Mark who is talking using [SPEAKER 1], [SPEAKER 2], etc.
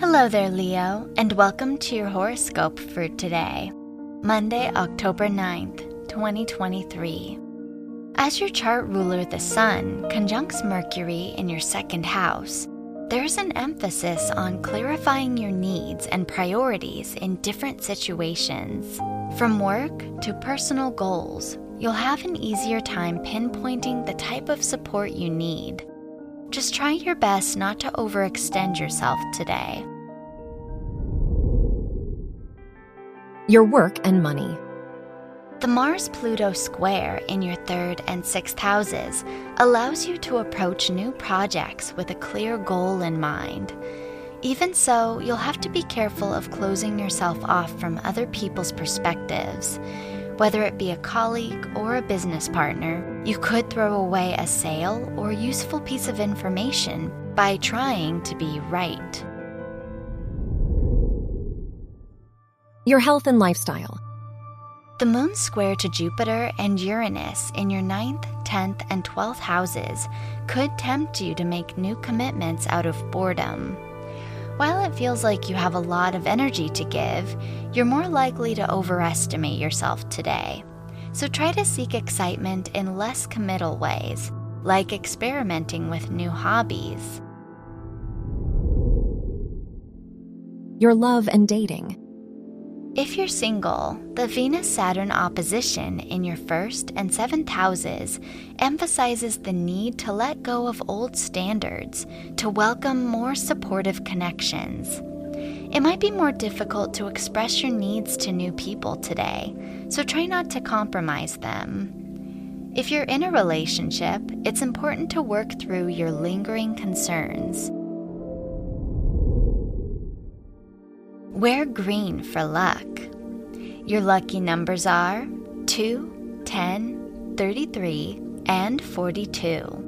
[SPEAKER 1] Hello there, Leo, and welcome to your horoscope for today, Monday, October 9th, 2023. As your chart ruler, the Sun, conjuncts Mercury in your second house, there's an emphasis on clarifying your needs and priorities in different situations. From work to personal goals, you'll have an easier time pinpointing the type of support you need. Just try your best not to overextend yourself today.
[SPEAKER 2] Your work and money.
[SPEAKER 1] The Mars Pluto square in your third and sixth houses allows you to approach new projects with a clear goal in mind. Even so, you'll have to be careful of closing yourself off from other people's perspectives. Whether it be a colleague or a business partner, you could throw away a sale or useful piece of information by trying to be right.
[SPEAKER 2] Your health and lifestyle.
[SPEAKER 1] The moon square to Jupiter and Uranus in your 9th, 10th, and 12th houses could tempt you to make new commitments out of boredom. While it feels like you have a lot of energy to give, you're more likely to overestimate yourself today. So try to seek excitement in less committal ways, like experimenting with new hobbies.
[SPEAKER 2] Your love and dating.
[SPEAKER 1] If you're single, the Venus Saturn opposition in your first and seventh houses emphasizes the need to let go of old standards to welcome more supportive connections. It might be more difficult to express your needs to new people today, so try not to compromise them. If you're in a relationship, it's important to work through your lingering concerns. Wear green for luck. Your lucky numbers are 2, 10, 33, and 42.